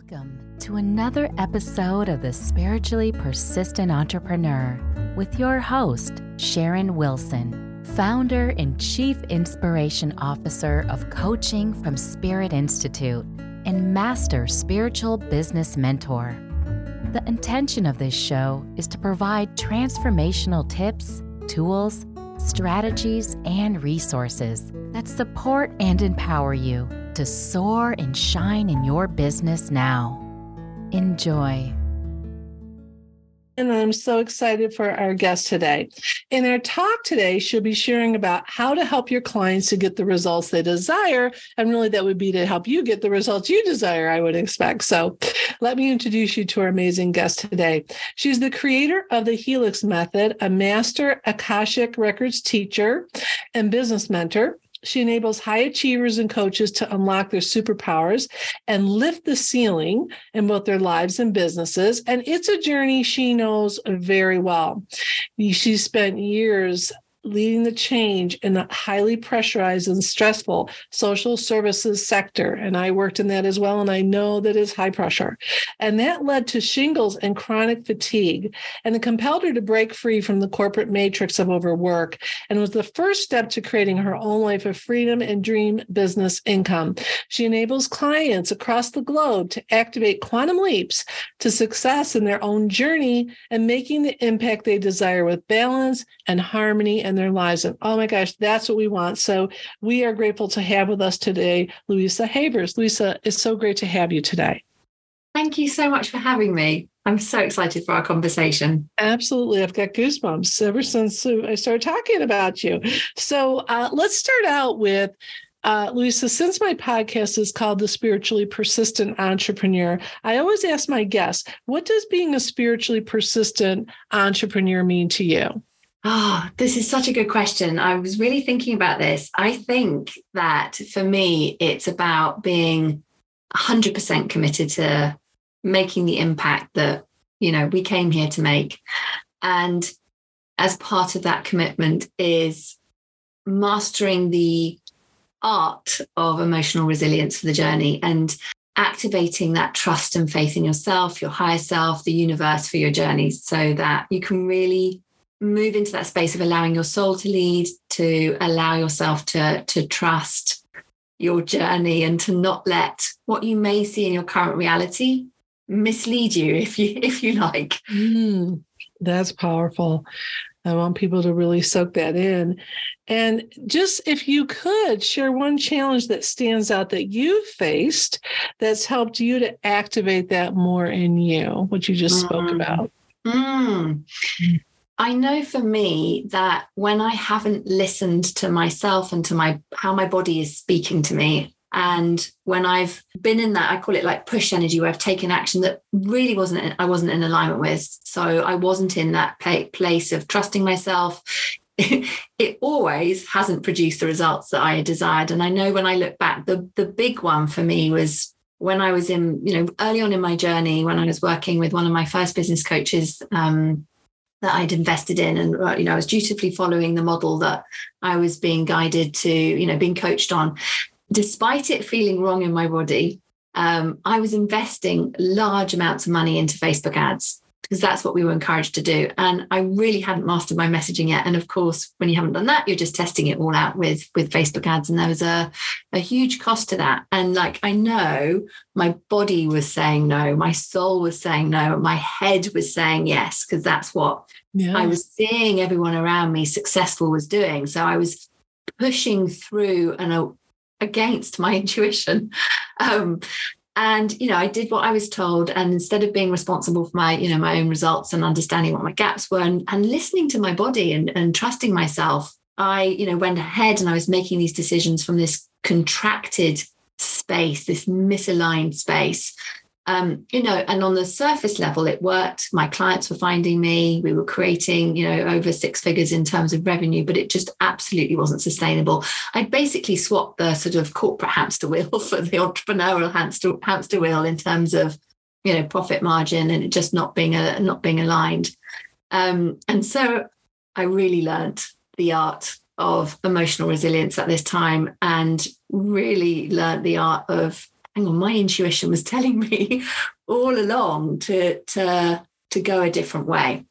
Welcome to another episode of The Spiritually Persistent Entrepreneur with your host, Sharon Wilson, founder and chief inspiration officer of Coaching from Spirit Institute and master spiritual business mentor. The intention of this show is to provide transformational tips, tools, strategies, and resources that support and empower you to soar and shine in your business now. Enjoy. And I'm so excited for our guest today. In our talk today, she'll be sharing about how to help your clients to get the results they desire. And really, that would be to help you get the results you desire, I would expect. So, let me introduce you to our amazing guest today. She's the creator of the Helix Method, a master Akashic Records teacher and business mentor. She enables high achievers and coaches to unlock their superpowers and lift the ceiling in both their lives and businesses. And it's a journey she knows very well. She spent years leading the change in a highly pressurized and stressful social services sector. And I worked in that as well. And I know that is high pressure. And that led to shingles and chronic fatigue. And it compelled her to break free from the corporate matrix of overwork and was the first step to creating her own life of freedom and dream business income. She enables clients across the globe to activate quantum leaps to success in their own journey and making the impact they desire with balance and harmony in their lives. And oh my gosh, that's what we want. So we are grateful to have with us today Louisa Havers. Louisa, it's so great to have you today. Thank you so much for having me. I'm so excited for our conversation. Absolutely. I've got goosebumps ever since I started talking about you. So uh, let's start out with uh, Louisa, since my podcast is called The Spiritually Persistent Entrepreneur, I always ask my guests, what does being a spiritually persistent entrepreneur mean to you? Oh, this is such a good question. I was really thinking about this. I think that for me, it's about being 100% committed to making the impact that, you know, we came here to make. And as part of that commitment is mastering the art of emotional resilience for the journey and activating that trust and faith in yourself, your higher self, the universe for your journey so that you can really move into that space of allowing your soul to lead, to allow yourself to, to trust your journey and to not let what you may see in your current reality mislead you if you if you like. Mm, that's powerful. I want people to really soak that in. And just if you could share one challenge that stands out that you've faced that's helped you to activate that more in you, what you just mm. spoke about. Mm. I know for me that when I haven't listened to myself and to my how my body is speaking to me, and when I've been in that, I call it like push energy, where I've taken action that really wasn't I wasn't in alignment with. So I wasn't in that place of trusting myself. it always hasn't produced the results that I desired. And I know when I look back, the the big one for me was when I was in, you know, early on in my journey, when I was working with one of my first business coaches, um, that I'd invested in. And, uh, you know, I was dutifully following the model that I was being guided to, you know, being coached on. Despite it feeling wrong in my body, um, I was investing large amounts of money into Facebook ads because that's what we were encouraged to do. And I really hadn't mastered my messaging yet. And of course, when you haven't done that, you're just testing it all out with with Facebook ads. And there was a, a huge cost to that. And like I know my body was saying no, my soul was saying no, my head was saying yes, because that's what yeah. I was seeing everyone around me successful was doing. So I was pushing through and against my intuition. Um, and you know i did what i was told and instead of being responsible for my you know my own results and understanding what my gaps were and, and listening to my body and, and trusting myself i you know went ahead and i was making these decisions from this contracted space this misaligned space um, you know, and on the surface level, it worked. My clients were finding me. We were creating, you know, over six figures in terms of revenue, but it just absolutely wasn't sustainable. I basically swapped the sort of corporate hamster wheel for the entrepreneurial hamster hamster wheel in terms of, you know, profit margin and it just not being a not being aligned. Um, and so I really learned the art of emotional resilience at this time and really learned the art of hang on, my intuition was telling me all along to to to go a different way.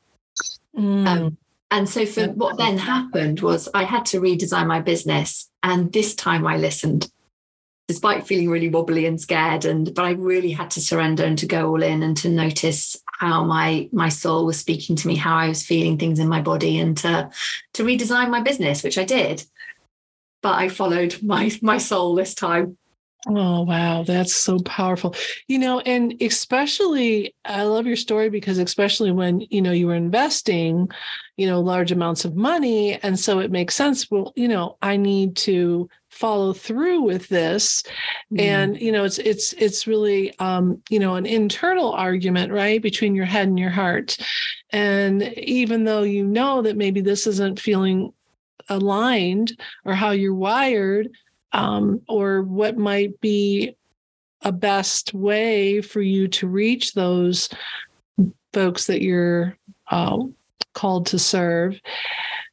Mm. Um, and so for what then happened was I had to redesign my business. And this time I listened, despite feeling really wobbly and scared. And but I really had to surrender and to go all in and to notice how my my soul was speaking to me, how I was feeling things in my body, and to to redesign my business, which I did. But I followed my my soul this time. Oh, wow. That's so powerful. You know, and especially, I love your story because, especially when, you know, you were investing, you know, large amounts of money. And so it makes sense. Well, you know, I need to follow through with this mm. and you know it's it's it's really um you know an internal argument right between your head and your heart and even though you know that maybe this isn't feeling aligned or how you're wired um, or what might be a best way for you to reach those folks that you're uh, called to serve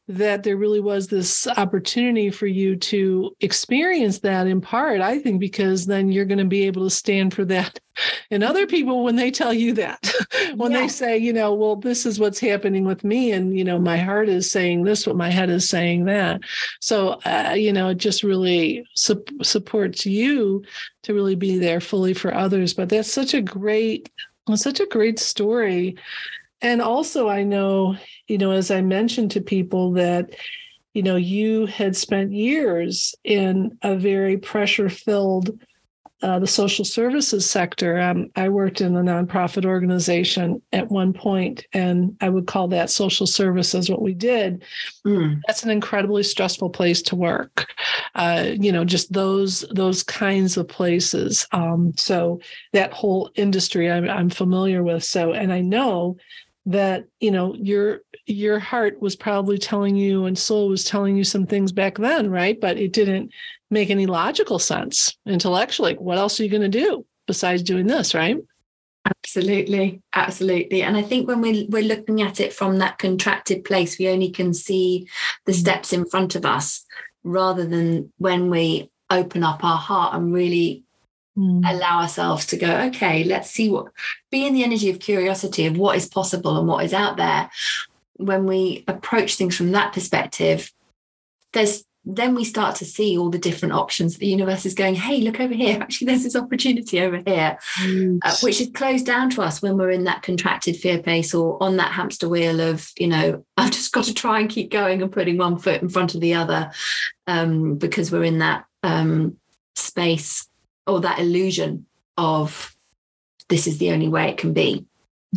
that there really was this opportunity for you to experience that in part, I think, because then you're going to be able to stand for that. And other people, when they tell you that, when yeah. they say, you know, well, this is what's happening with me, and, you know, my heart is saying this, what my head is saying that. So, uh, you know, it just really su- supports you to really be there fully for others. But that's such a great, such a great story and also, I know, you know, as I mentioned to people that, you know, you had spent years in a very pressure filled uh, the social services sector. Um, I worked in a nonprofit organization at one point, and I would call that social services what we did. Mm. That's an incredibly stressful place to work. Uh, you know, just those those kinds of places. Um, so that whole industry I'm, I'm familiar with. So, and I know that you know your your heart was probably telling you and soul was telling you some things back then right? But it didn't make any logical sense intellectually. What else are you going to do besides doing this right? Absolutely. Absolutely. And i think when we're, we're looking at it from that contracted place we only can see the mm. steps in front of us rather than when we open up our heart and really mm. allow ourselves to go, okay, let's see what, be in the energy of curiosity of what is possible and what is out there. When we approach things from that perspective, there's then we start to see all the different options. The universe is going, hey, look over here. Actually, there's this opportunity over here, mm. uh, which is closed down to us when we're in that contracted fear pace or on that hamster wheel of, you know, I've just got to try and keep going and putting one foot in front of the other um, because we're in that um, space or that illusion of this is the only way it can be.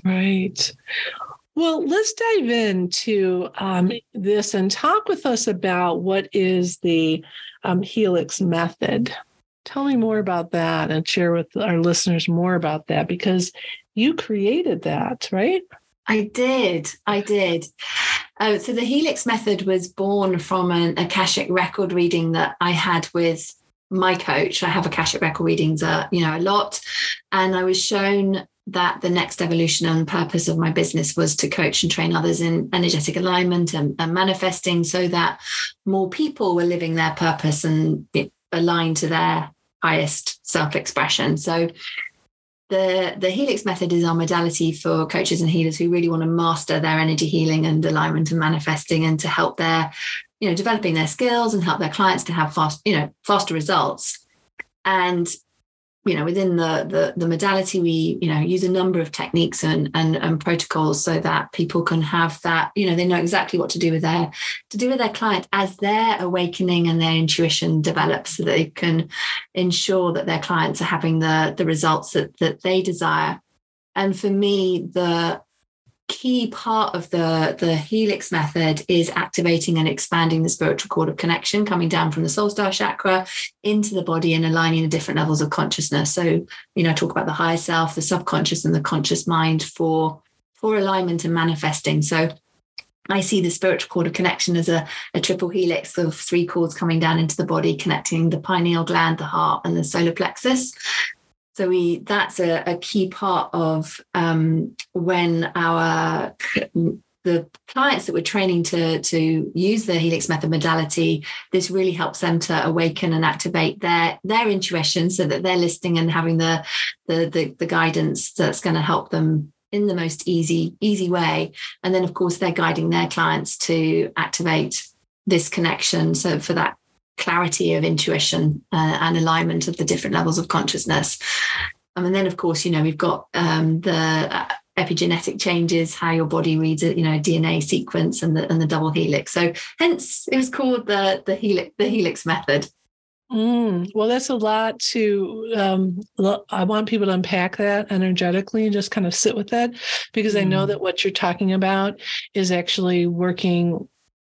Right. Well, let's dive into um, this and talk with us about what is the um, Helix method. Tell me more about that and share with our listeners more about that because you created that, right? I did. I did. Uh, so the Helix method was born from an Akashic record reading that I had with my coach. I have a Akashic record readings, uh, you know, a lot, and I was shown that the next evolution and purpose of my business was to coach and train others in energetic alignment and, and manifesting, so that more people were living their purpose and aligned to their highest self-expression. So the the helix method is our modality for coaches and healers who really want to master their energy healing and alignment and manifesting and to help their you know developing their skills and help their clients to have fast you know faster results. And you know within the the, the modality we you know use a number of techniques and, and and protocols so that people can have that you know they know exactly what to do with their to do with their client as their awakening and their intuition develops so they can ensure that their clients are having the the results that that they desire. And for me the key part of the, the helix method is activating and expanding the spiritual cord of connection coming down from the soul star chakra into the body and aligning the different levels of consciousness so you know talk about the higher self the subconscious and the conscious mind for for alignment and manifesting so I see the spiritual cord of connection as a, a triple helix of three cords coming down into the body, connecting the pineal gland, the heart, and the solar plexus. So we that's a, a key part of um, when our the clients that we're training to to use the helix method modality this really helps them to awaken and activate their their intuition so that they're listening and having the the the, the guidance that's going to help them in the most easy easy way. And then of course they're guiding their clients to activate this connection. So for that clarity of intuition uh, and alignment of the different levels of consciousness um, and then of course you know we've got um, the uh, epigenetic changes, how your body reads it, you know, DNA sequence and the and the double helix. So hence it was called the the helix the helix method. Mm, well, that's a lot to. Um, I want people to unpack that energetically and just kind of sit with that because mm. I know mm. that what you're talking about is actually working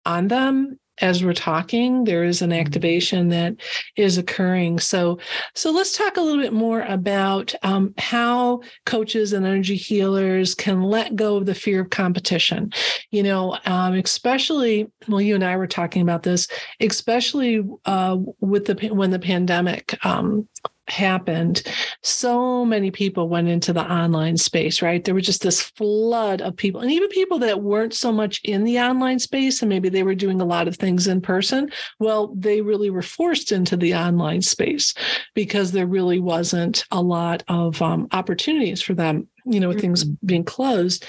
on them as we're talking there is an mm-hmm. activation that is occurring so so let's talk a little bit more about um, how coaches and energy healers can let go of the fear of competition you know um, especially well you and i were talking about this especially uh, with the when the pandemic um, happened, so many people went into the online space, right? There was just this flood of people, and even people that weren't so much in the online space, and maybe they were doing a lot of things in person. Well, they really were forced into the online space because there really wasn't a lot of um, opportunities for them you know, with things mm-hmm. being closed.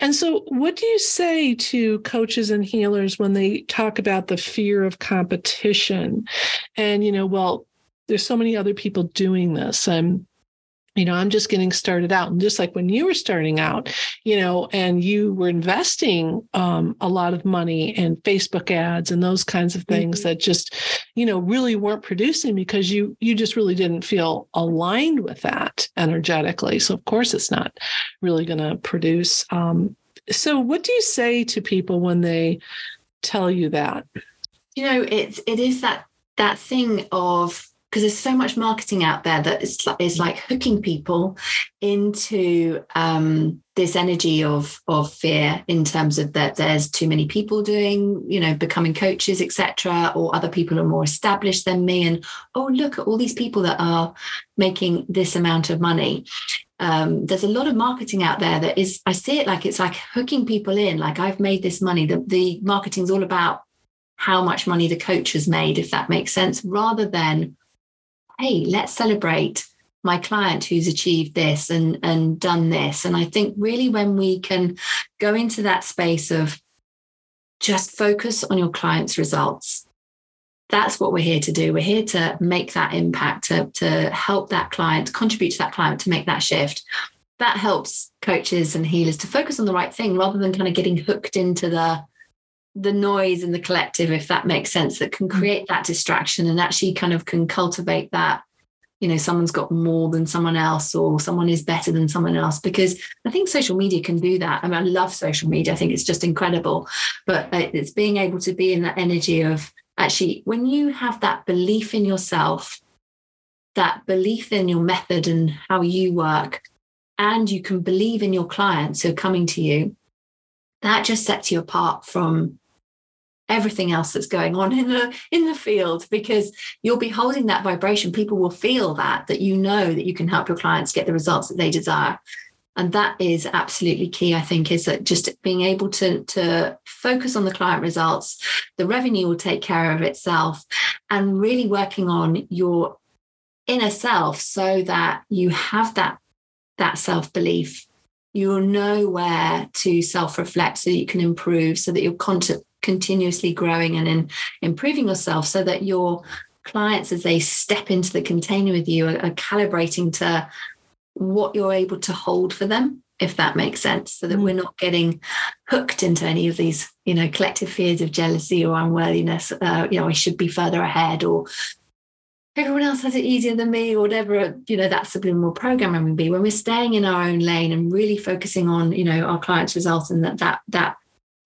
And so, what do you say to coaches and healers when they talk about the fear of competition? And, you know, well, there's so many other people doing this. I'm you know, I'm just getting started out. And just like when you were starting out, you know, and you were investing um, a lot of money in Facebook ads and those kinds of things mm-hmm. that just, you know, really weren't producing because you you just really didn't feel aligned with that energetically. So of course it's not really going to produce. Um, so what do you say to people when they tell you that? You know, it's it is that that thing of because there's so much marketing out there that is like, is like hooking people into um, this energy of of fear in terms of that there's too many people doing you know becoming coaches etc or other people are more established than me. And oh look at all these people that are making this amount of money. Um, there's a lot of marketing out there that is i see it like it's like hooking people in like i've made this money. The, the marketing's all about how much money the coach has made if that makes sense rather than hey, let's celebrate my client who's achieved this and and done this. And i think really when we can go into that space of just focus on your client's results that's what we're here to do. We're here to make that impact to, to help that client contribute to that client to make that shift. That helps coaches and healers to focus on the right thing rather than kind of getting hooked into the the noise in the collective, if that makes sense, that can mm. create that distraction and actually kind of can cultivate that, you know, someone's got more than someone else or someone is better than someone else. Because I think social media can do that. I mean, I love social media. I think it's just incredible. But it's being able to be in that energy of actually, when you have that belief in yourself, that belief in your method and how you work, and you can believe in your clients who are coming to you, that just sets you apart from everything else that's going on in the in the field because you'll be holding that vibration. People will feel that that you know that you can help your clients get the results that they desire. And that is absolutely key i think is that just being able to to focus on the client results the revenue will take care of itself and really working on your inner self so that you have that that self belief you'll know where to self reflect so you can improve so that you're content continuously growing and in improving yourself so that your clients as they step into the container with you are, are calibrating to what you're able to hold for them if that makes sense so that mm. we're not getting hooked into any of these you know collective fears of jealousy or unworthiness uh, you know i should be further ahead or everyone else has it easier than me or whatever you know that subliminal programming would be when we're staying in our own lane and really focusing on you know our clients results and that that that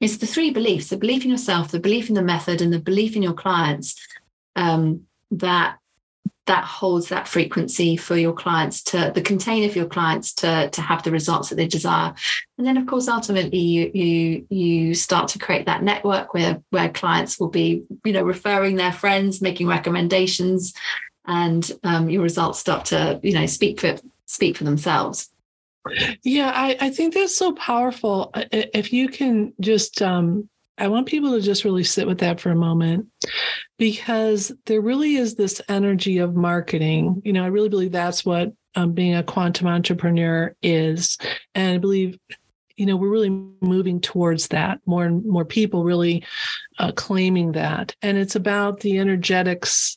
it's the three beliefs the belief in yourself the belief in the method and the belief in your clients um, that that holds that frequency for your clients to the container for your clients to to have the results that they desire. And then of course ultimately you you you start to create that network where where clients will be you know referring their friends making recommendations and um, your results start to you know speak for speak for themselves Yeah, I, I think that's so powerful. If you can just, um, I want people to just really sit with that for a moment because there really is this energy of marketing. You know, I really believe that's what um, being a quantum entrepreneur is. And I believe you know we're really moving towards that more and more people really uh, claiming that and it's about the energetics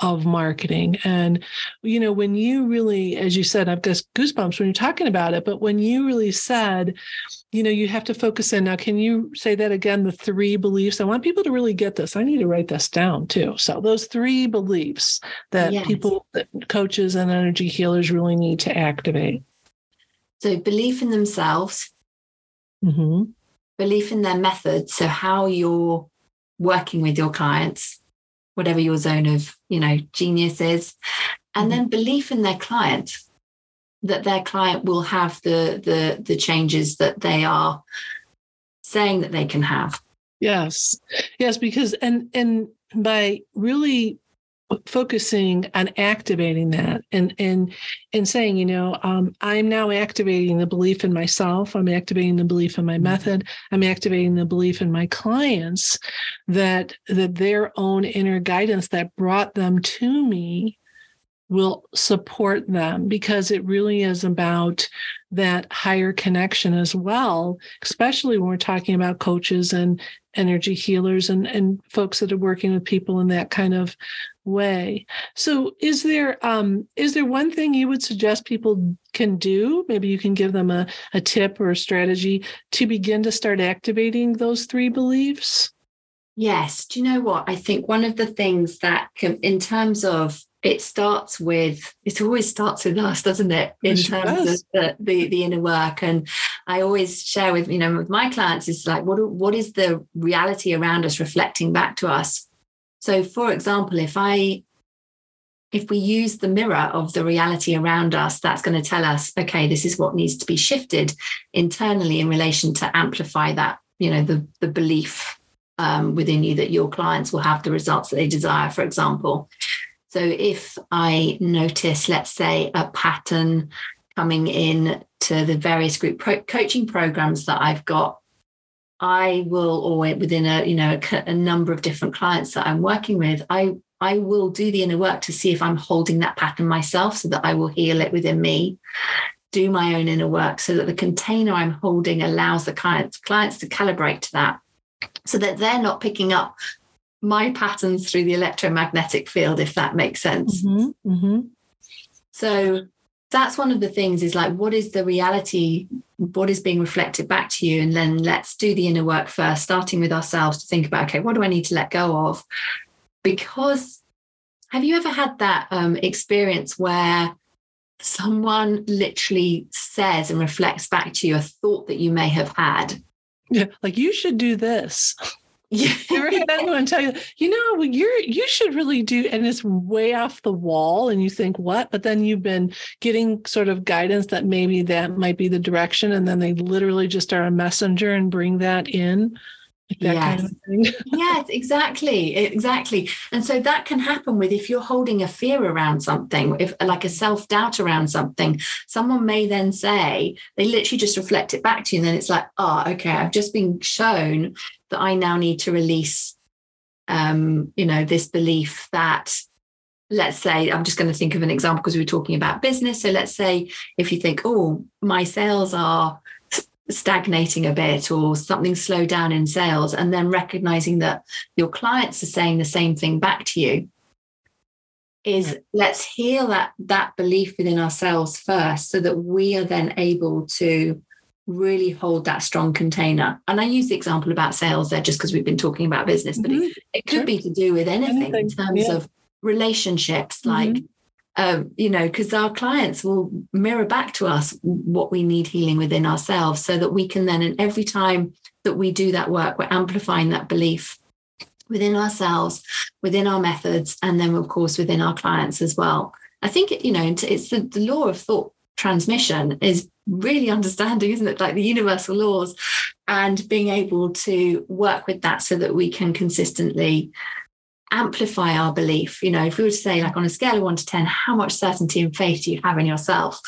of marketing. And, you know, when you really, as you said, I've got goosebumps when you're talking about it, but when you really said, you know, you have to focus in. Now, can you say that again? The three beliefs. I want people to really get this. I need to write this down too. So, those three beliefs that yes. people, that coaches and energy healers really need to activate. So, belief in themselves, mm-hmm. belief in their methods. So, how you're working with your clients whatever your zone of you know genius is. And mm-hmm. then belief in their client that their client will have the the the changes that they are saying that they can have. Yes. Yes because and and by really focusing on activating that and and and saying you know um, i'm now activating the belief in myself i'm activating the belief in my mm-hmm. method i'm activating the belief in my clients that that their own inner guidance that brought them to me will support them because it really is about that higher connection as well, especially when we're talking about coaches and energy healers and, and folks that are working with people in that kind of way. So is there um, is there one thing you would suggest people can do? Maybe you can give them a, a tip or a strategy to begin to start activating those three beliefs? Yes. Do you know what? I think one of the things that can, in terms of it starts with it always starts with us doesn't it? In it terms does. of the, the, the inner work. And i always share with you know with my clients is like what what is the reality around us reflecting back to us? So for example if i if we use the mirror of the reality around us that's going to tell us okay this is what needs to be shifted internally in relation to amplify that you know the the belief um, within you that your clients will have the results that they desire for example so if I notice, let's say, a pattern coming in to the various group pro- coaching programs that I've got, I will, or within a you know a, a number of different clients that I'm working with, I I will do the inner work to see if I'm holding that pattern myself, so that I will heal it within me. Do my own inner work so that the container I'm holding allows the clients clients to calibrate to that so that they're not picking up my patterns through the electromagnetic field, if that makes sense. Mm-hmm, mm-hmm. So that's one of the things is like, what is the reality? What is being reflected back to you? And then let's do the inner work first, starting with ourselves to think about, okay, what do I need to let go of? Because have you ever had that um, experience where someone literally says and reflects back to you a thought that you may have had? Yeah, like you should do this. Yeah. Ever had anyone tell you, you know, you're you should really do, and it's way off the wall, and you think what? But then you've been getting sort of guidance that maybe that might be the direction, and then they literally just are a messenger and bring that in. Yes. Kind of yes, exactly. Exactly. And so that can happen with if you're holding a fear around something, if like a self-doubt around something, someone may then say, they literally just reflect it back to you. And then it's like, oh, okay, I've just been shown that I now need to release um, you know, this belief that let's say i'm just going to think of an example because we were talking about business so let's say if you think oh my sales are stagnating a bit or something slow down in sales and then recognizing that your clients are saying the same thing back to you is let's heal that that belief within ourselves first so that we are then able to really hold that strong container and i use the example about sales there just because we've been talking about business but mm-hmm. it, it, could sure. be to do with anything, anything. in terms yeah. of relationships mm-hmm. like um, you know, because our clients will mirror back to us what we need healing within ourselves so that we can then, and every time that we do that work, we're amplifying that belief within ourselves, within our methods, and then, of course, within our clients as well. I think, it, you know, it's the, the law of thought transmission is really understanding, isn't it? Like the universal laws and being able to work with that so that we can consistently amplify our belief. You know, if we were to say, like on a scale of one to 10, how much certainty and faith do you have in yourself?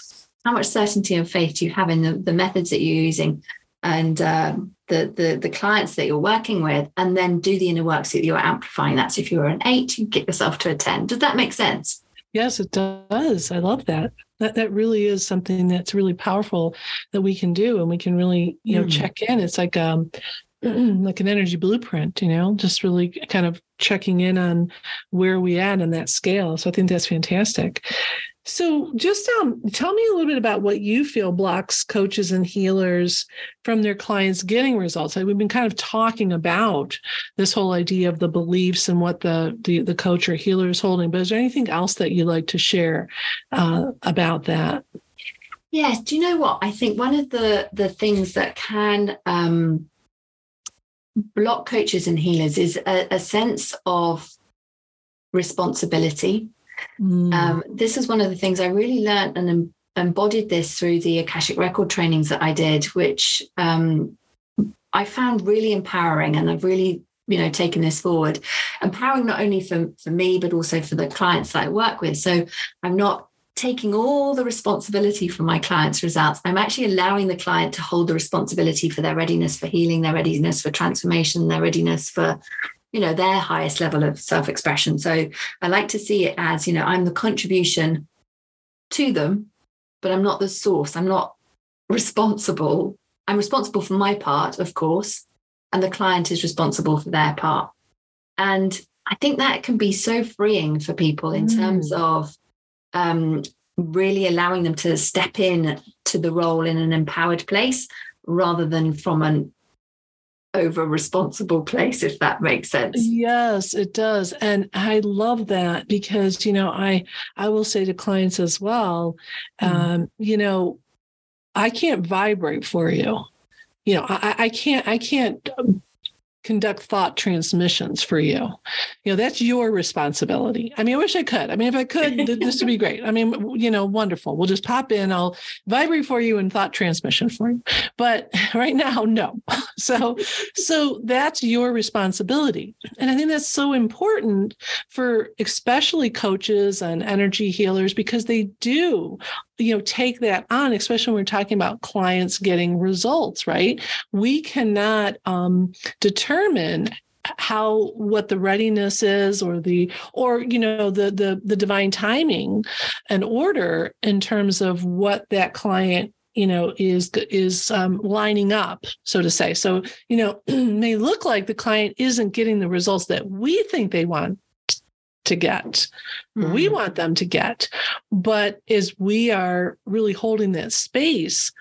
how much certainty and faith do you have in the, the methods that you're using and um, the, the the clients that you're working with, and then do the inner work so that you're amplifying that. So if you're an eight, you get yourself to a 10. Does that make sense? Yes, it does. I love that. That that really is something that's really powerful that we can do and we can really, you know, mm. check in. It's like um like an energy blueprint, you know, just really kind of checking in on where we at in that scale. So I think that's fantastic. So, just um, tell me a little bit about what you feel blocks coaches and healers from their clients getting results. We've been kind of talking about this whole idea of the beliefs and what the the, the coach or healer is holding. But is there anything else that you'd like to share uh, about that? Yes. Do you know what? I think one of the the things that can um, block coaches and healers is a, a sense of responsibility Mm. Um, this is one of the things I really learned and embodied this through the Akashic record trainings that I did, which um, I found really empowering. And I've really, you know, taken this forward. Empowering not only for, for me, but also for the clients that I work with. So I'm not taking all the responsibility for my clients' results. I'm actually allowing the client to hold the responsibility for their readiness for healing, their readiness for transformation, their readiness for you know their highest level of self-expression so i like to see it as you know i'm the contribution to them but i'm not the source i'm not responsible i'm responsible for my part of course and the client is responsible for their part and i think that can be so freeing for people in mm. terms of um, really allowing them to step in to the role in an empowered place rather than from an over responsible place if that makes sense. Yes it does. And i love that because you know i i will say to clients as well mm. um you know i can't vibrate for you. You know i i can't i can't conduct thought transmissions for you. You know, that's your responsibility. I mean, I wish I could. I mean, if I could, this would be great. I mean, you know, wonderful. We'll just pop in, I'll vibrate for you and thought transmission for you. But right now, no. So, so that's your responsibility. And I think that's so important for especially coaches and energy healers because they do you know take that on especially when we're talking about clients getting results right? We cannot um, determine how what the readiness is or the or you know the the the divine timing and order in terms of what that client you know is is um, lining up so to say. So you know may look like the client isn't getting the results that we think they want to get, mm-hmm. we want them to get. But as we are really holding that space,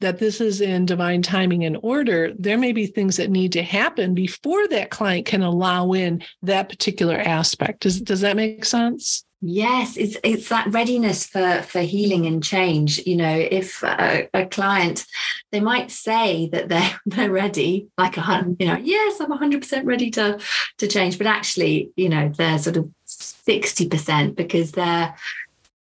that this is in divine timing and order, there may be things that need to happen before that client can allow in that particular aspect. Does, does that make sense? Yes, it's it's that readiness for for healing and change. You know, if a, a, client, they might say that they're they're ready, like a hundred, you know, yes, I'm 100 percent ready to to change, but actually, you know, they're sort of 60 percent because they're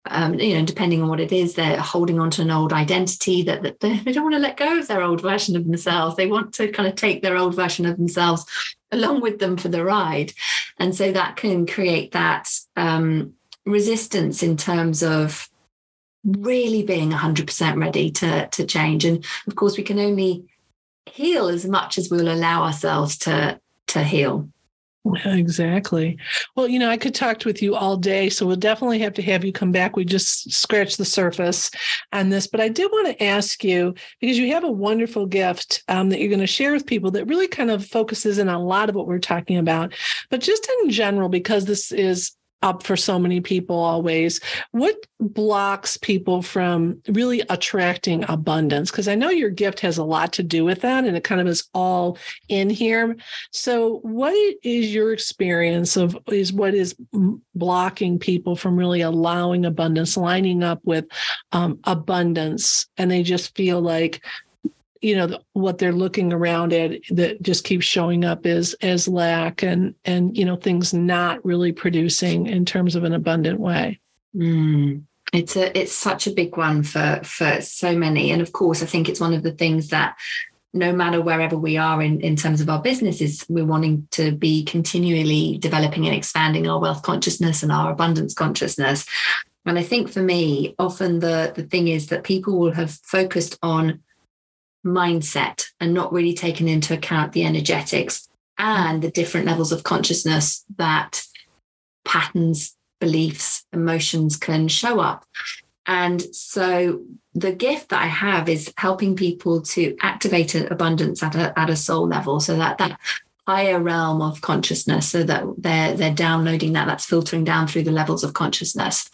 um, you know, depending on what it is, they're holding on to an old identity that, that they don't want to let go of their old version of themselves. They want to kind of take their old version of themselves along with them for the ride. And so that can create that um, resistance in terms of really being 100% ready to, to change. And of course, we can only heal as much as we'll allow ourselves to, to heal. Exactly. Well, you know, I could talk with you all day, so we'll definitely have to have you come back. We just scratched the surface on this, but I did want to ask you because you have a wonderful gift um, that you're going to share with people that really kind of focuses in on a lot of what we're talking about. But just in general, because this is up for so many people always. What blocks people from really attracting abundance? Because I know your gift has a lot to do with that and it kind of is all in here. So, what is your experience of is what is blocking people from really allowing abundance, lining up with um, abundance? And they just feel like you know what they're looking around at that just keeps showing up is as lack and and you know things not really producing in terms of an abundant way mm. it's a it's such a big one for for so many and of course i think it's one of the things that no matter wherever we are in, in terms of our businesses, we're wanting to be continually developing and expanding our wealth consciousness and our abundance consciousness. And I think for me, often the, the thing is that people will have focused on mindset and not really taken into account the energetics and the different levels of consciousness that patterns, beliefs, emotions can show up. And so the gift that I have is helping people to activate abundance at a, at a soul level so that that higher realm of consciousness so that they're they're downloading that that's filtering down through the levels of consciousness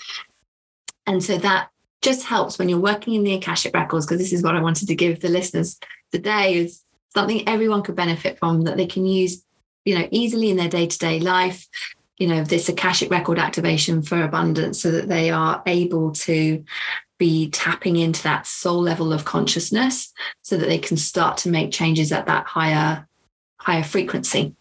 and so that just helps when you're working in the akashic records because this is what i wanted to give the listeners today is something everyone could benefit from that they can use you know easily in their day-to-day life you know this akashic record activation for abundance so that they are able to be tapping into that soul level of consciousness so that they can start to make changes at that higher higher frequency.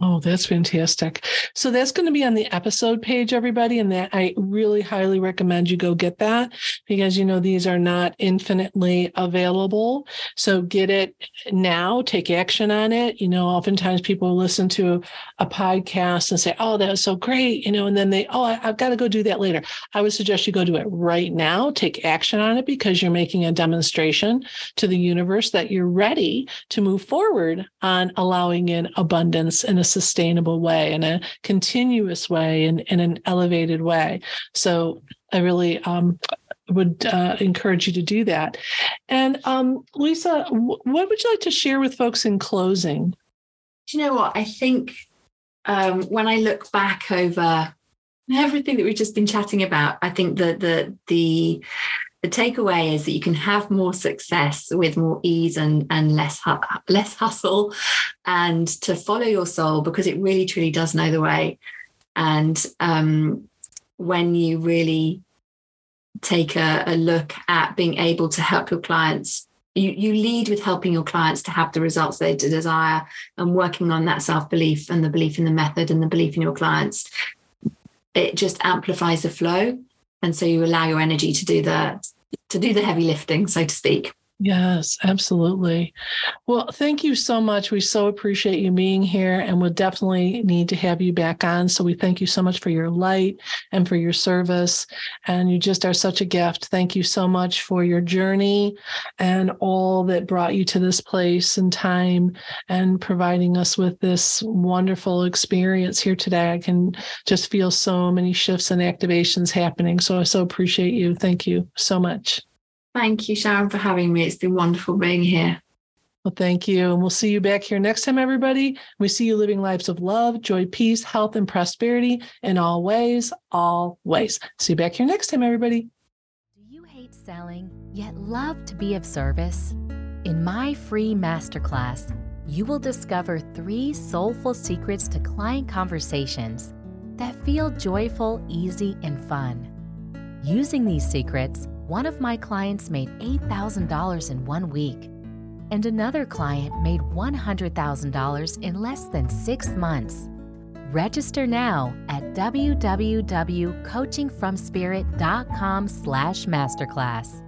Oh, that's fantastic. So that's going to be on the episode page, everybody. And that I really highly recommend you go get that because, you know, these are not infinitely available. So get it now, take action on it. You know, oftentimes people listen to a podcast and say, oh, that was so great, you know, and then they, oh, I, have got to go do that later. I would suggest you go do it right now, take action on it because you're making a demonstration to the universe that you're ready to move forward on allowing in abundance and a sustainable way, in a continuous way, and in, in an elevated way. So I really um, would uh, encourage you to do that. And um, Lisa, what would you like to share with folks in closing? Do you know what? I think um, when I look back over everything that we've just been chatting about, I think that the the the takeaway is that you can have more success with more ease and and less less hustle and to follow your soul because it really truly does know the way. And um, when you really take a, a, look at being able to help your clients you, you lead with helping your clients to have the results they desire and working on that self-belief and the belief in the method and the belief in your clients. It just amplifies the flow and so you allow your energy to do the to do the heavy lifting so to speak Yes, absolutely. Well, thank you so much. We so appreciate you being here and we'll definitely need to have you back on. So we thank you so much for your light and for your service. And you just are such a gift. Thank you so much for your journey and all that brought you to this place and time and providing us with this wonderful experience here today. I can just feel so many shifts and activations happening. So I so appreciate you. Thank you so much. Thank you, Sharon, for having me. It's been wonderful being here. Well, thank you. And we'll see you back here next time, everybody. We see you living lives of love, joy, peace, health, and prosperity in all ways, all ways. See you back here next time, everybody. Do you hate selling, yet love to be of service? In my free masterclass, you will discover three soulful secrets to client conversations that feel joyful, easy, and fun. Using these secrets, one of my clients made $8,000 in one week, and another client made $100,000 in less than six months. Register now at www.coachingfromspirit.com slash masterclass.